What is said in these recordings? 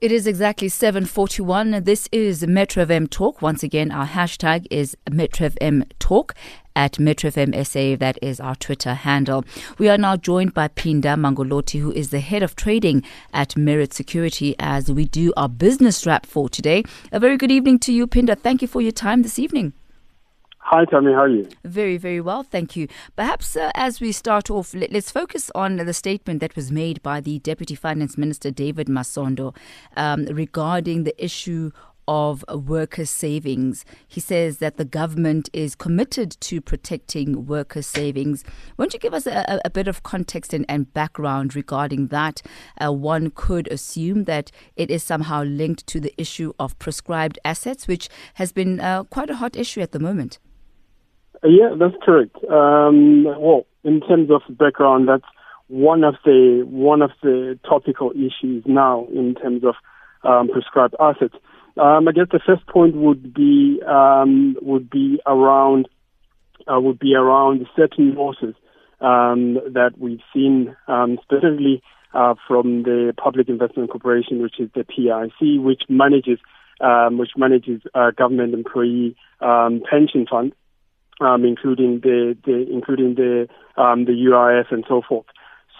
It is exactly 7:41. This is Metro FM Talk. Once again, our hashtag is Metro FM Talk at Metro FM SA. That is our Twitter handle. We are now joined by Phinda Mangolothi, who is the head of trading at Merritt Security, as we do our business wrap for today. A very good evening to you, Phinda. Thank you for your time this evening. Hi, Tommy. How are you? Very, very well. Thank you. Perhaps uh, as we start off, let, us focus on the statement that was made by the Deputy Finance Minister, David Masondo, um, regarding the issue of worker savings. He says that the government is committed to protecting worker savings. Won't you give us a, a bit of context and, and background regarding that? Uh, one could assume that it is somehow linked to the issue of prescribed assets, which has been uh, quite a hot issue at the moment. Yeah, that's correct. Um, well, in terms of background, that's one of the one of the topical issues now in terms of um, prescribed assets. Um, I guess the first point would be um, would be around uh, would be around certain losses um, that we've seen um, specifically uh, from the Public Investment Corporation, which is the PIC, which manages um which manages uh, government employee um pension funds um, including the, the including the um, the UIF and so forth.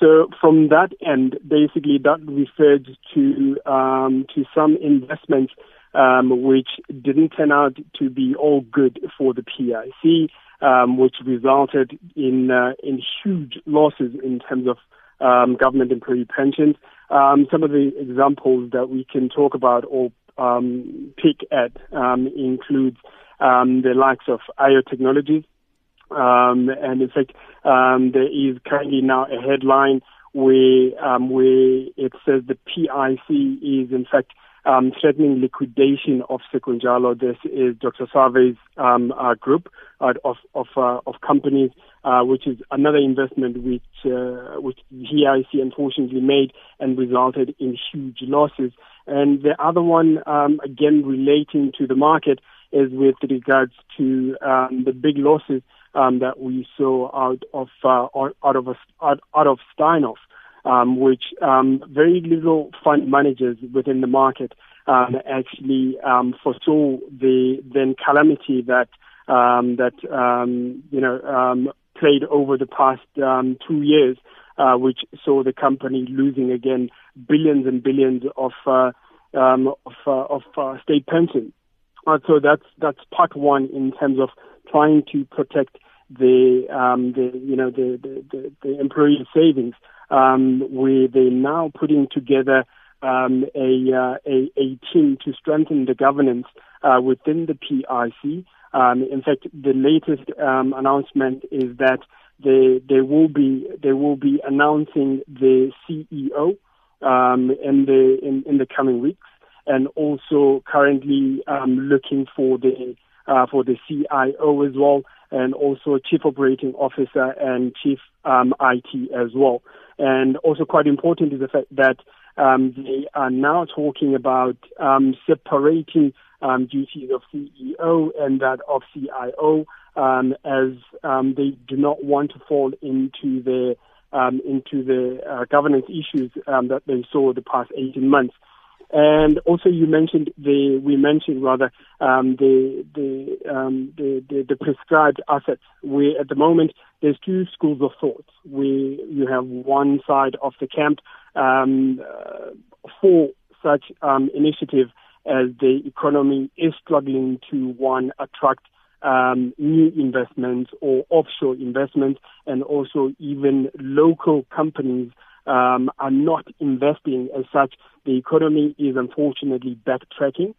So from that end, basically that referred to um, to some investments um, which didn't turn out to be all good for the PIC, um, which resulted in uh, in huge losses in terms of um, government employee pensions. Um, some of the examples that we can talk about or um, pick at um, includes um, the likes of AYO Technologies. Um, and in fact, um, there is currently now a headline where, um, where it says the PIC is in fact um, threatening liquidation of Sekunjalo. This is Dr. Survé's um, uh, group uh, of of, uh, of companies, uh, which is another investment which uh, which PIC unfortunately made and resulted in huge losses. And the other one, um, again relating to the market, is with regards to um, the big losses um, that we saw out of uh, out of out, out of Steinhoff, um, which um, very little fund managers within the market um, actually um, foresaw the then calamity that um, that um, you know um, played over the past um, two years, uh, which saw the company losing again billions and billions of uh, um, of, uh, of uh, state pensions. Uh, so that's that's part one in terms of trying to protect the um, the you know the the, the, the employee savings. Um, where they're now putting together um, a, uh, a a team to strengthen the governance uh, within the PIC. Um, in fact, the latest um, announcement is that they they will be they will be announcing the CEO um, in the in, in the coming weeks and also currently um, looking for the uh, for the CIO as well, and also Chief Operating Officer and Chief um, IT as well. And also quite important is the fact that um, they are now talking about um, separating um, duties of CEO and that of CIO, um, as um, they do not want to fall into the um, into the uh, governance issues um, that they saw the past 18 months. And also, you mentioned the we mentioned rather um, the, the, um, the, the the prescribed assets. We at the moment there's two schools of thought. We you have one side of the camp um, uh, for such um, initiative as the economy is struggling to one attract um, new investments or offshore investments, and also even local companies um, are not investing as such. The economy is unfortunately backtracking.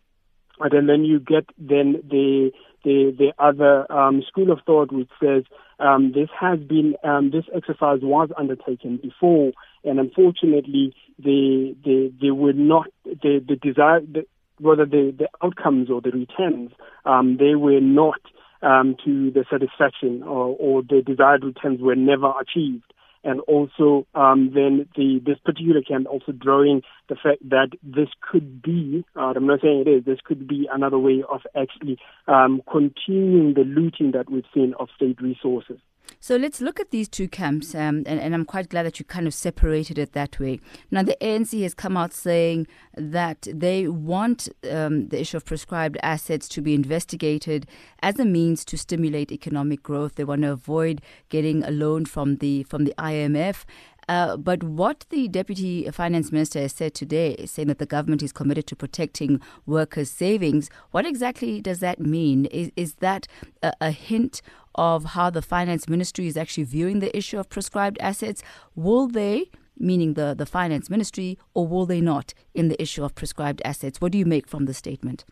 And then you get then the the the other um, school of thought which says um, this has been um, this exercise was undertaken before, and unfortunately the the they were not the the desire the, whether the the outcomes or the returns um, they were not um, to the satisfaction or, or the desired returns were never achieved and also um, then the this particular camp also drawing the fact that this could be, uh, I'm not saying it is, this could be another way of actually um, continuing the looting that we've seen of state resources. So let's look at these two camps, um, and, and, I'm quite glad that you kind of separated it that way. Now, the ANC has come out saying that they want um, the issue of prescribed assets to be investigated as a means to stimulate economic growth. They want to avoid getting a loan from the from the IMF. Uh, but what the Deputy Finance Minister has said today, saying that the government is committed to protecting workers' savings, what exactly does that mean? Is, is that a, a hint of how the Finance Ministry is actually viewing the issue of prescribed assets? Will they, meaning the, the Finance Ministry, or will they not in the issue of prescribed assets? What do you make from the statement?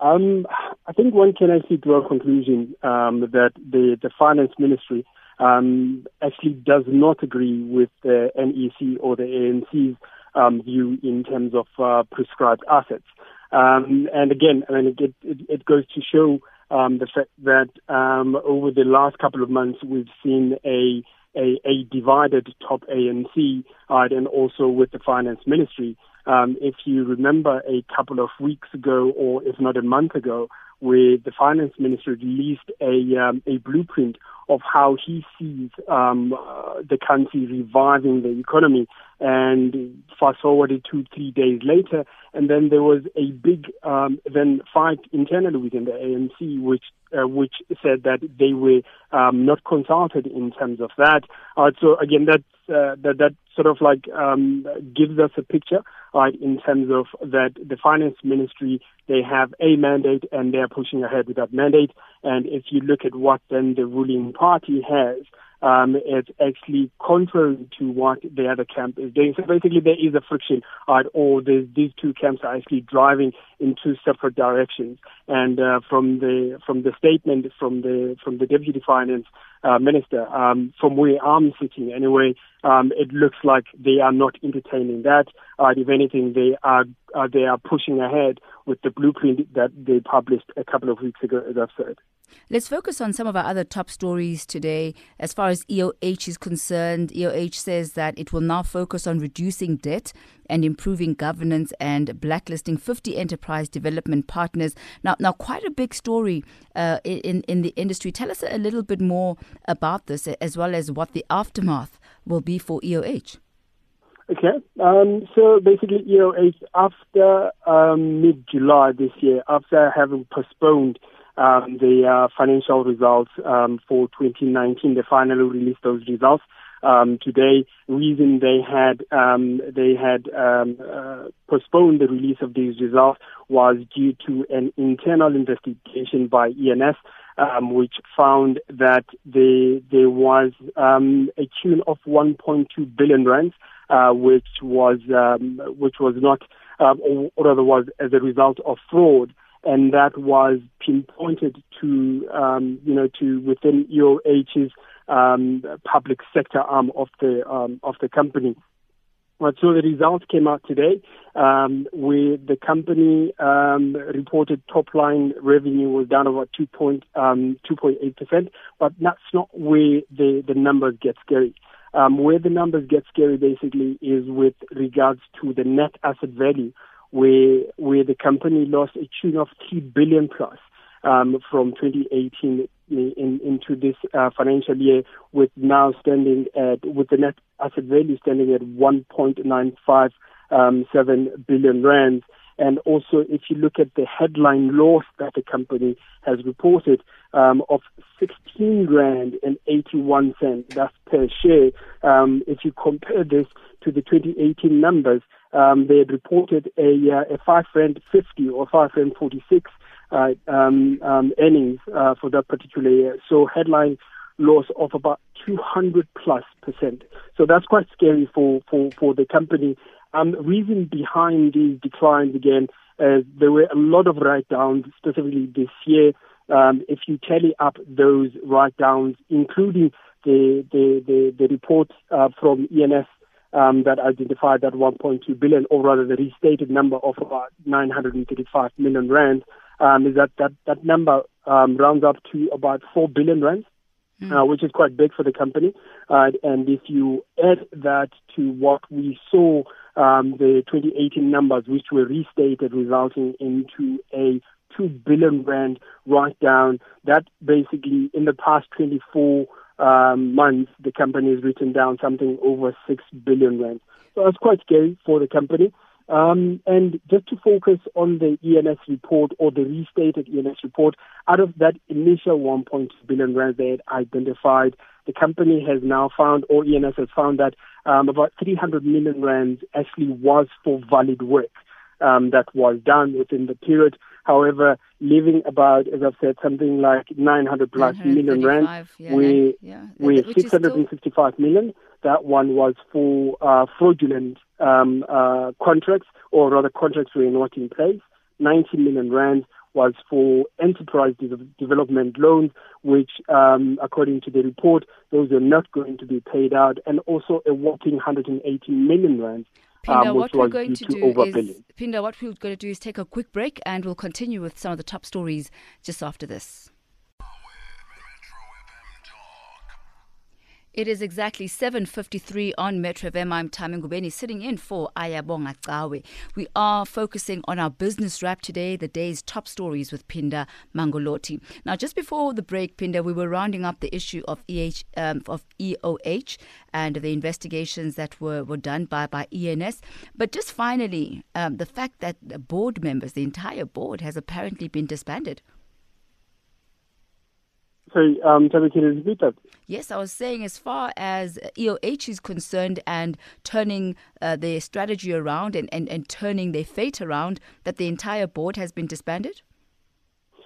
Um, I think one can actually draw a conclusion um, that the, the Finance Ministry um, actually does not agree with the NEC or the ANC's um, view in terms of uh, prescribed assets. Um, and again, I mean, it, it, it goes to show um, the fact that um, over the last couple of months we've seen a a, a divided top ANC uh, and also with the finance ministry. Um, if you remember a couple of weeks ago, or if not a month ago, where the finance minister released a um, a blueprint of how he sees um, uh, the country reviving the economy. And fast forwarded two, three days later, and then there was a big um, then fight internally within the ANC, which uh, which said that they were um, not consulted in terms of that. Uh, so again, that uh, that that sort of like um, gives us a picture, right, in terms of that the finance ministry they have a mandate and they're pushing ahead with that mandate. And if you look at what then the ruling party has, um, it's actually contrary to what the other camp is doing. So basically, there is a friction, right, or these two camps are actually driving in two separate directions. And uh, from the from the statement from the from the deputy finance uh, minister, um, from where I'm sitting anyway, um, it looks like they are not entertaining that. Uh, if anything, they are uh, they are pushing ahead with the blueprint that they published a couple of weeks ago, as I've said. Let's focus on some of our other top stories today. As far as EOH is concerned, EOH says that it will now focus on reducing debt and improving governance and blacklisting 50 enterprise development partners. Now, now quite a big story uh, in in the industry. Tell us a little bit more about this, as well as what the aftermath will be for EOH. Okay. Um, so basically, EOH, after um, mid July this year, after having postponed um, the uh, financial results um, for 2019, they finally released those results. Um, today, reason they had um, they had um, uh, postponed the release of these results was due to an internal investigation by ENS, um, which found that the, there was um, a tune of 1.2 billion rands, uh, which was um, which was not, um, or, or rather was as a result of fraud and that was pinpointed to um, you know to within EOH's um, public sector arm of the um, of the company. So the results came out today, um, where the company um, reported top line revenue was down about 2.8 um, percent, but that's not where the the numbers get scary. Um, where the numbers get scary basically is with regards to the net asset value, where where the company lost a tune of three billion plus um, from 2018 in, into this uh, financial year, with now standing at with the net asset value standing at 1.957 um, billion rands. And also, if you look at the headline loss that the company has reported um, of 16 rand and 81 cents, that's per share. Um, if you compare this to the 2018 numbers, um, they had reported a, uh, a 5 rand 50 or 5 rand 46 uh, um, um, earnings uh, for that particular year. So headline loss of about 200 plus percent. So that's quite scary for, for, for the company um, reason behind these declines again, uh, there were a lot of write-downs, specifically this year. Um, if you tally up those write-downs, including the the the, the report uh, from ENS um, that identified that 1.2 billion, or rather the restated number of about 935 million rand, um, is that that that number um, rounds up to about 4 billion rand mm. uh, which is quite big for the company. Uh, and if you add that to what we saw, um, the 2018 numbers, which were restated, resulting into a 2 billion rand write down, that basically in the past 24 um, months, the company has written down something over 6 billion rand. So that's quite scary for the company. Um, and just to focus on the ENS report or the restated ENS report, out of that initial 1.2 billion rand they had identified, the company has now found, or ENS has found that um, about 300 million rand actually was for valid work um, that was done within the period. However, leaving about, as I've said, something like 900 plus million rand, yeah, we, yeah. we Which is 655 still- million. That one was for uh, fraudulent um, uh, contracts, or rather contracts were not in place. 90 million rand was for enterprise development loans, which, um, according to the report, those are not going to be paid out, and also a whopping 180 million rand, Phinda, um, what we're going to do is. Phinda, what we're going to do is take a quick break and we'll continue with some of the top stories just after this. It is exactly 7.53 on Metro FM. I'm Tami Ngubeni sitting in for Ayabonga Cawe. We are focusing on our business wrap today, the day's top stories with Phinda Mangolothi. Now, just before the break, Phinda, we were rounding up the issue of, EH, um, of EOH and the investigations that were, were done by, by ENS. But just finally, um, the fact that the board members, the entire board, has apparently been disbanded. Sorry, um, Tabi, can you repeat that? Yes, I was saying as far as EOH is concerned and turning uh, their strategy around and, and, and turning their fate around, that the entire board has been disbanded?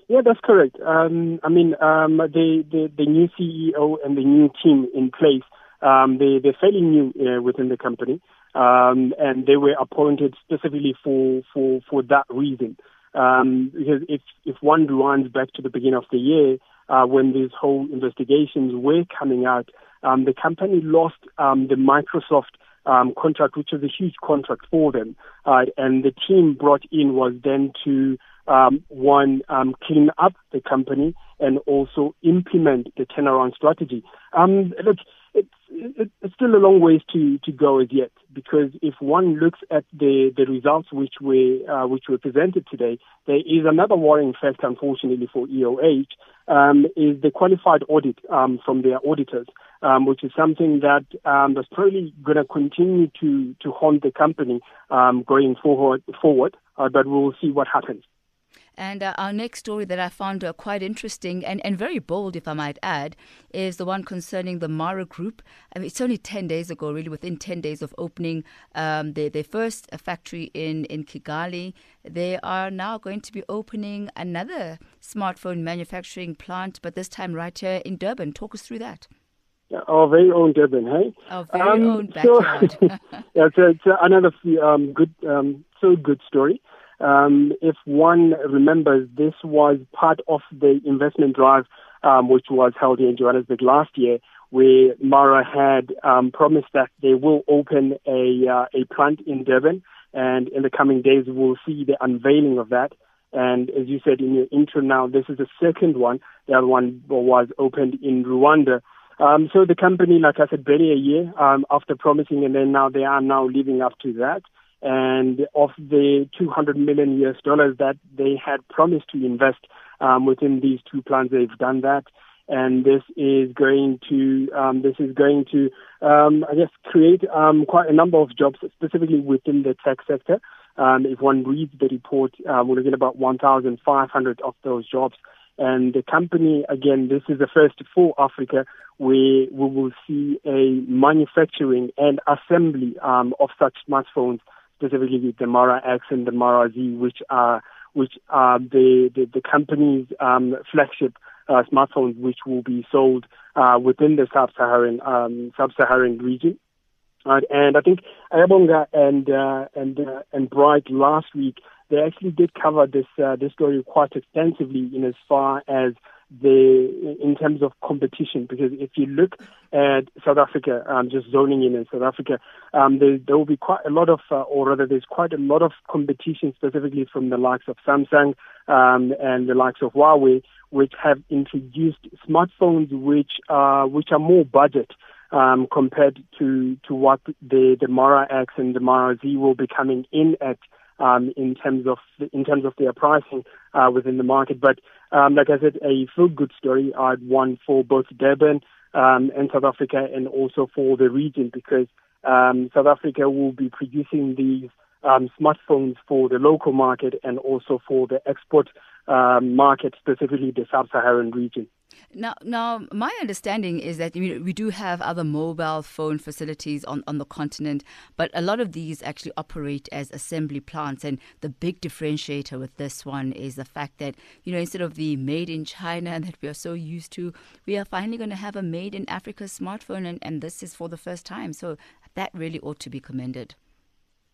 Yeah, that's correct. Um, I mean, um, the, the the new CEO and the new team in place, um, they they're fairly new uh, within the company, um, and they were appointed specifically for for for that reason. Um, because if if one rewinds back to the beginning of the year, uh, when these whole investigations were coming out, um, the company lost um, the Microsoft um, contract, which was a huge contract for them. Uh, and the team brought in was then to um, one um, clean up the company and also implement the turnaround strategy. Um, look, it's, it, it's still a long ways to, to go as yet because if one looks at the, the results which we uh, which were presented today, there is another worrying fact, unfortunately for EOH, um, is the qualified audit um, from their auditors, um, which is something that um, that's probably going to continue to to haunt the company um, going forward. Forward, uh, but we'll see what happens. And uh, our next story that I found uh, quite interesting and, and very bold, if I might add, is the one concerning the Mara Group. I mean, it's only 10 days ago, really, within 10 days of opening um, their, their first uh, factory in, in Kigali. They are now going to be opening another smartphone manufacturing plant, but this time right here in Durban. Talk us through that. Our very own Durban, hey? Our very own so- backyard. yeah, it's, a, it's another um, good, um, so good story. Um, if one remembers, this was part of the investment drive um, which was held in Johannesburg last year, where Mara had um, promised that they will open a uh, a plant in Durban, and in the coming days we'll see the unveiling of that. And as you said in your intro, now this is the second one. The other one was opened in Rwanda. Um, so the company, like I said, barely a year um, after promising, and then now they are now living up to that. And of the 200 million US dollars that they had promised to invest um, within these two plants, they've done that. And this is going to um, this is going to um, I guess create um, quite a number of jobs, specifically within the tech sector. Um, if one reads the report, uh, we're looking at about 1,500 of those jobs. And the company, again, this is the first for Africa where we will see a manufacturing and assembly um, of such smartphones, specifically the Mara X and the Mara Z, which are which are the the, the company's um, flagship uh, smartphones, which will be sold uh, within the sub-Saharan um, sub-Saharan region. Uh, and I think Ayabonga and uh, and uh, and Bright last week they actually did cover this uh, this story quite extensively in as far as the in terms of competition because if you look at South Africa, um, just zoning in in South Africa, um, there, there will be quite a lot of, uh, or rather, there's quite a lot of competition specifically from the likes of Samsung um, and the likes of Huawei, which have introduced smartphones which are which are more budget um, compared to to what the the Mara X and the Mara Z will be coming in at um, in terms of in terms of their pricing uh, within the market. But um, like I said, a feel good story. I had one for both Durban um, and South Africa and also for the region because um, South Africa will be producing these um, smartphones for the local market and also for the export um, market, specifically the sub-Saharan region. Now, now, my understanding is that we do have other mobile phone facilities on, on the continent, but a lot of these actually operate as assembly plants. And the big differentiator with this one is the fact that, you know, instead of the made in China that we are so used to, we are finally going to have a made in Africa smartphone, and, and this is for the first time. So that really ought to be commended.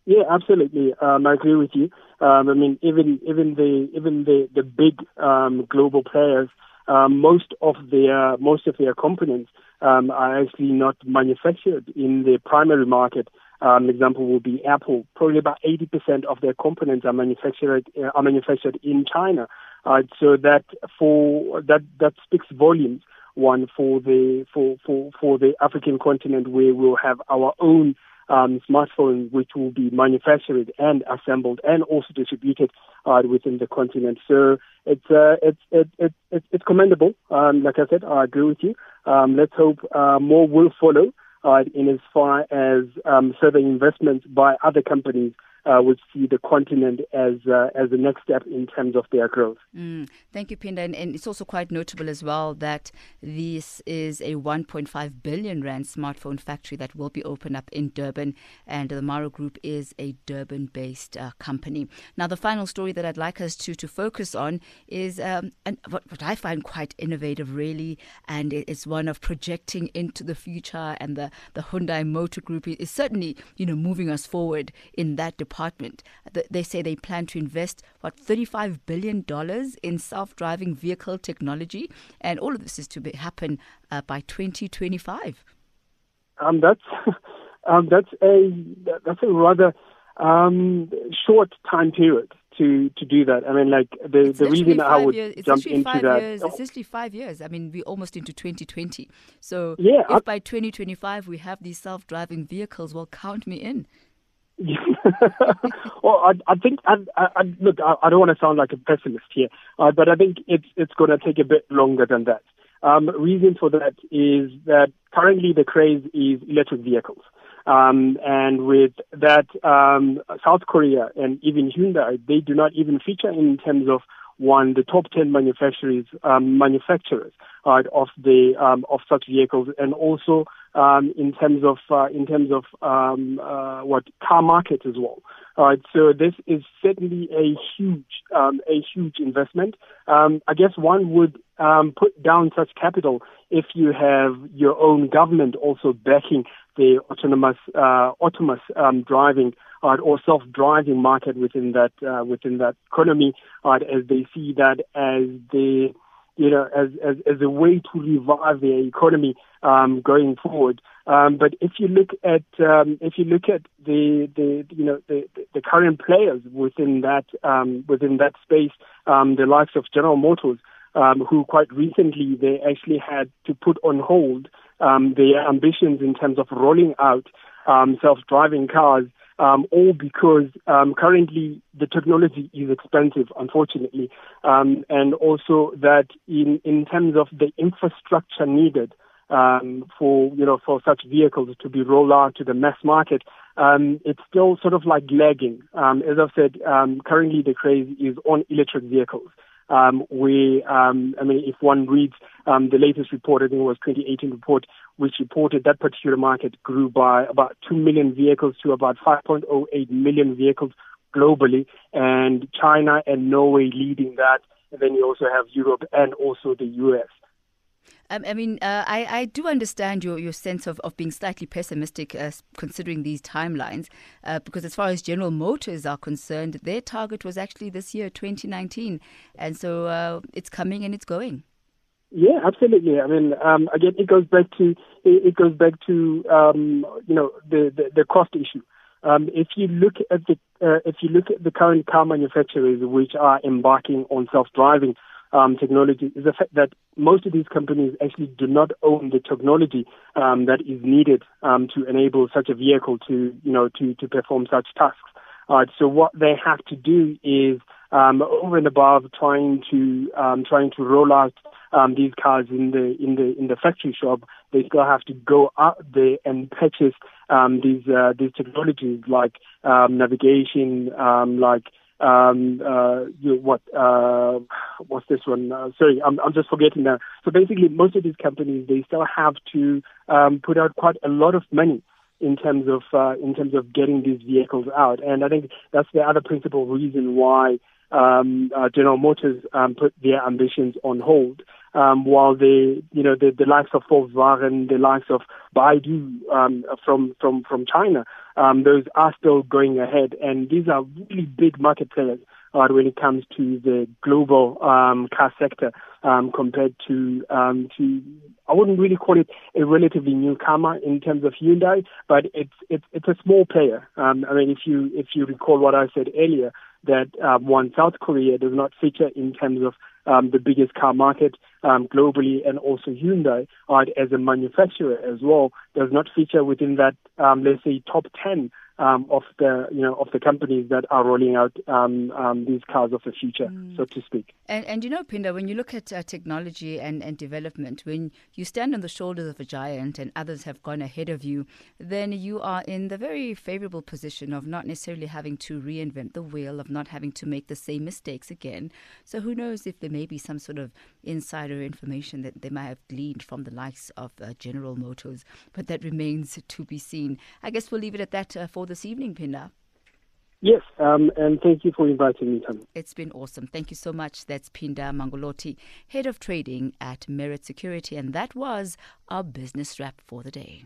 Yeah, absolutely. Um, I agree with you. Um, I mean, even even the even the the big um, global players, um, most of their most of their components um, are actually not manufactured in the primary market. Um, example will be Apple. Probably about 80% of their components are manufactured uh, are manufactured in China. Uh, so that for that that speaks volumes. One for the for for for the African continent, where we'll have our own um, smartphone which will be manufactured and assembled and also distributed uh, within the continent. So it's uh, it's it, it, it, it's commendable. Um, like I said, I agree with you. Um, let's hope uh, more will follow uh, in as far as um, further investments by other companies uh, would see the continent as uh, as the next step in terms of their growth. Mm. Thank you, Phinda. And, and, it's also quite notable as well that this is a 1.5 billion rand smartphone factory that will be opened up in Durban, and the Mara Group is a Durban-based uh, company. Now, the final story that I'd like us to to focus on is um, what, what I find quite innovative, really, and it's one of projecting into the future. And the the Hyundai Motor Group is certainly you know moving us forward in that department department. They say they plan to invest, what, $35 billion in self driving vehicle technology. And all of this is to be, happen uh, by 2025. Um, that's, um, that's, a, that's a rather um, short time period to to do that. I mean, like the it's the reason I would years, jump into five that. Years, it's literally five years. I mean, we're almost into 2020. So yeah, if I, by 2025 we have these self-driving vehicles, well, count me in. well, I, I think, I, I, look, I, I don't want to sound like a pessimist here, uh, but I think it's it's going to take a bit longer than that. Um, reason for that is that currently the craze is electric vehicles. Um, and with that, um, South Korea and even Hyundai, they do not even feature in terms of one the top 10 manufacturers um, manufacturers uh, of the um, of such vehicles and also um, in terms of uh, in terms of um, uh, what car market as well. Right, so this is certainly a huge um, a huge investment. Um, I guess one would um, put down such capital if you have your own government also backing the autonomous uh, autonomous um, driving uh, or self-driving market within that uh, within that economy, uh, as they see that as the you know, as, as, as a way to revive their economy um, going forward. Um, but if you look at um, if you look at the, the you know the, the current players within that um, within that space, um, the likes of General Motors, um, who quite recently they actually had to put on hold um, their ambitions in terms of rolling out um, self-driving cars um, all because um, currently the technology is expensive, unfortunately, um, and also that in in terms of the infrastructure needed um, for you know for such vehicles to be rolled out to the mass market, um, it's still sort of like lagging. Um, as I've said, um, currently the craze is on electric vehicles um, we, um, I mean, if one reads um, the latest report, I think it was 2018 report, which reported that particular market grew by about 2 million vehicles to about 5.08 million vehicles globally, and China and Norway leading that. And then you also have Europe and also the US. Um, I mean, uh, I, I do understand your, your sense of, of being slightly pessimistic uh, considering these timelines, uh, because as far as General Motors are concerned, their target was actually this year, 2019. And so uh, it's coming and it's going. Yeah, absolutely. I mean, um, again, it goes back to it goes back to um, you know the, the, the cost issue. Um, if you look at the uh, if you look at the current car manufacturers which are embarking on self-driving, um, technology is the fact that most of these companies actually do not own the technology um, that is needed um, to enable such a vehicle to, you know, to, to perform such tasks. Uh, so what they have to do is um, over and above trying to um, trying to roll out um, these cars in the in the in the factory shop, they still have to go out there and purchase um, these uh, these technologies like um, navigation, um, like um, uh, what uh, what's this one? Uh, sorry, I'm, I'm just forgetting now. So basically, most of these companies they still have to um, put out quite a lot of money in terms of uh, in terms of getting these vehicles out, and I think that's the other principal reason why um, uh, General Motors um, put their ambitions on hold, um, while the you know the, the likes of Volkswagen, the likes of Baidu um, from from from China, um, those are still going ahead, and these are really big market players uh, when it comes to the global um, car sector um, compared to um, to I wouldn't really call it a relatively newcomer in terms of Hyundai, but it's it's it's a small player. Um, I mean, if you if you recall what I said earlier, that um, one South Korea does not feature in terms of um, the biggest car market um, globally, and also Hyundai uh, as a manufacturer as well does not feature within that um, let's say top ten um, of the you know of the companies that are rolling out um, um, these cars of the future, mm. so to speak. And, and you know, Phinda, when you look at uh, technology and, and development, when you stand on the shoulders of a giant and others have gone ahead of you, then you are in the very favorable position of not necessarily having to reinvent the wheel, of not having to make the same mistakes again. So who knows if there may be some sort of insider information that they might have gleaned from the likes of uh, General Motors, but that remains to be seen. I guess we'll leave it at that uh, for this evening, Phinda. Yes, um, and thank you for inviting me, Tom. It's been awesome. Thank you so much. That's Phinda Mangolothi, Head of Trading at Merritt Security, and that was our business wrap for the day.